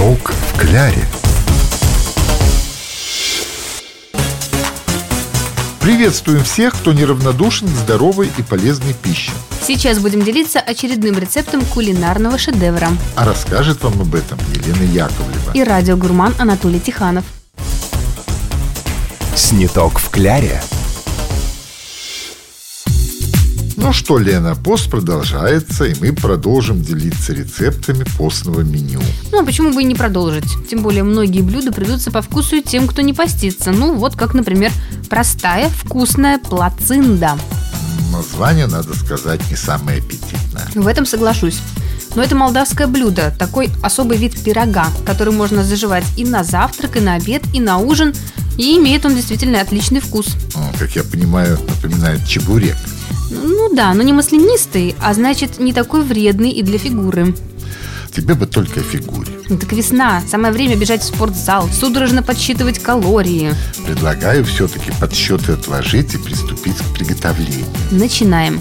Сниток в кляре. Приветствуем всех, кто неравнодушен к здоровой и полезной пище. Сейчас будем делиться очередным рецептом кулинарного шедевра. А расскажет вам об этом Елена Яковлева. И радиогурман Анатолий Тиханов. Сниток в кляре. Ну что, Лена, пост продолжается, и мы продолжим делиться рецептами постного меню. Ну а почему бы и не продолжить? Тем более многие блюда придутся по вкусу и тем, кто не постится. Ну вот как, например, простая вкусная плацинда. Название, надо сказать, не самое аппетитное. В этом соглашусь. Но это молдавское блюдо, такой особый вид пирога, который можно заживать и на завтрак, и на обед, и на ужин. И имеет он действительно отличный вкус. Как я понимаю, напоминает чебурек. Ну да, но не маслянистый, а значит не такой вредный и для фигуры. Тебе бы только о фигуре. Ну так весна, самое время бежать в спортзал, судорожно подсчитывать калории. Предлагаю все-таки подсчеты отложить и приступить к приготовлению. Начинаем.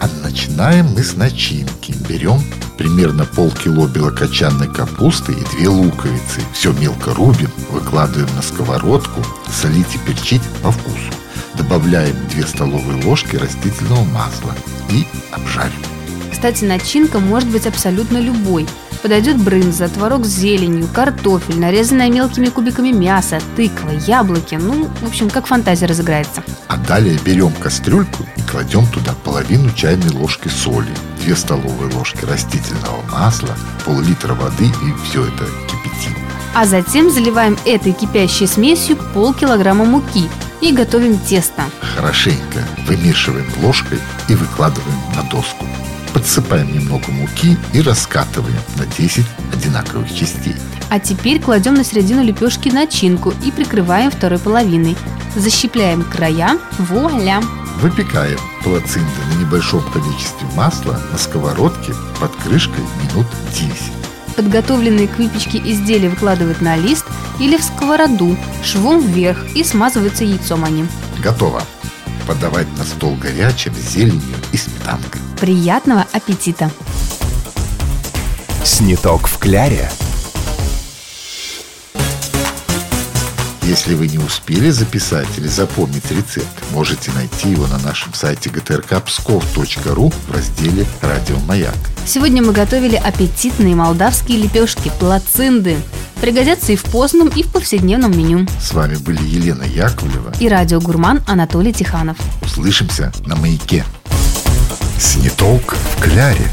А начинаем мы с начинки. Берем примерно полкило белокочанной капусты и две луковицы. Все мелко рубим, выкладываем на сковородку, солить и перчить по вкусу. Добавляем 2 столовые ложки растительного масла и обжарим. Кстати, начинка может быть абсолютно любой. Подойдет брынза, творог с зеленью, картофель, нарезанное мелкими кубиками мясо, тыква, яблоки. Ну, в общем, как фантазия разыграется. А далее берем кастрюльку и кладем туда половину чайной ложки соли, 2 столовые ложки растительного масла, пол-литра воды и все это кипятим. А затем заливаем этой кипящей смесью полкилограмма муки и готовим тесто. Хорошенько вымешиваем ложкой и выкладываем на доску. Подсыпаем немного муки и раскатываем на 10 одинаковых частей. А теперь кладем на середину лепешки начинку и прикрываем второй половиной. Защипляем края. Вуаля! Выпекаем плацинды на небольшом количестве масла на сковородке под крышкой минут 10. Подготовленные к выпечке изделия выкладывают на лист или в сковороду швом вверх и смазываются яйцом они. Готово. Подавать на стол горячим зеленью и сметанкой. Приятного аппетита! Сниток в кляре. Если вы не успели записать или запомнить рецепт, можете найти его на нашем сайте gtrkpskov.ru в разделе «Радио Маяк». Сегодня мы готовили аппетитные молдавские лепешки плацинды. Пригодятся и в постном, и в повседневном меню. С вами были Елена Яковлева. И радиогурман Анатолий Тиханов. Услышимся на «Маяке». Сниток в кляре.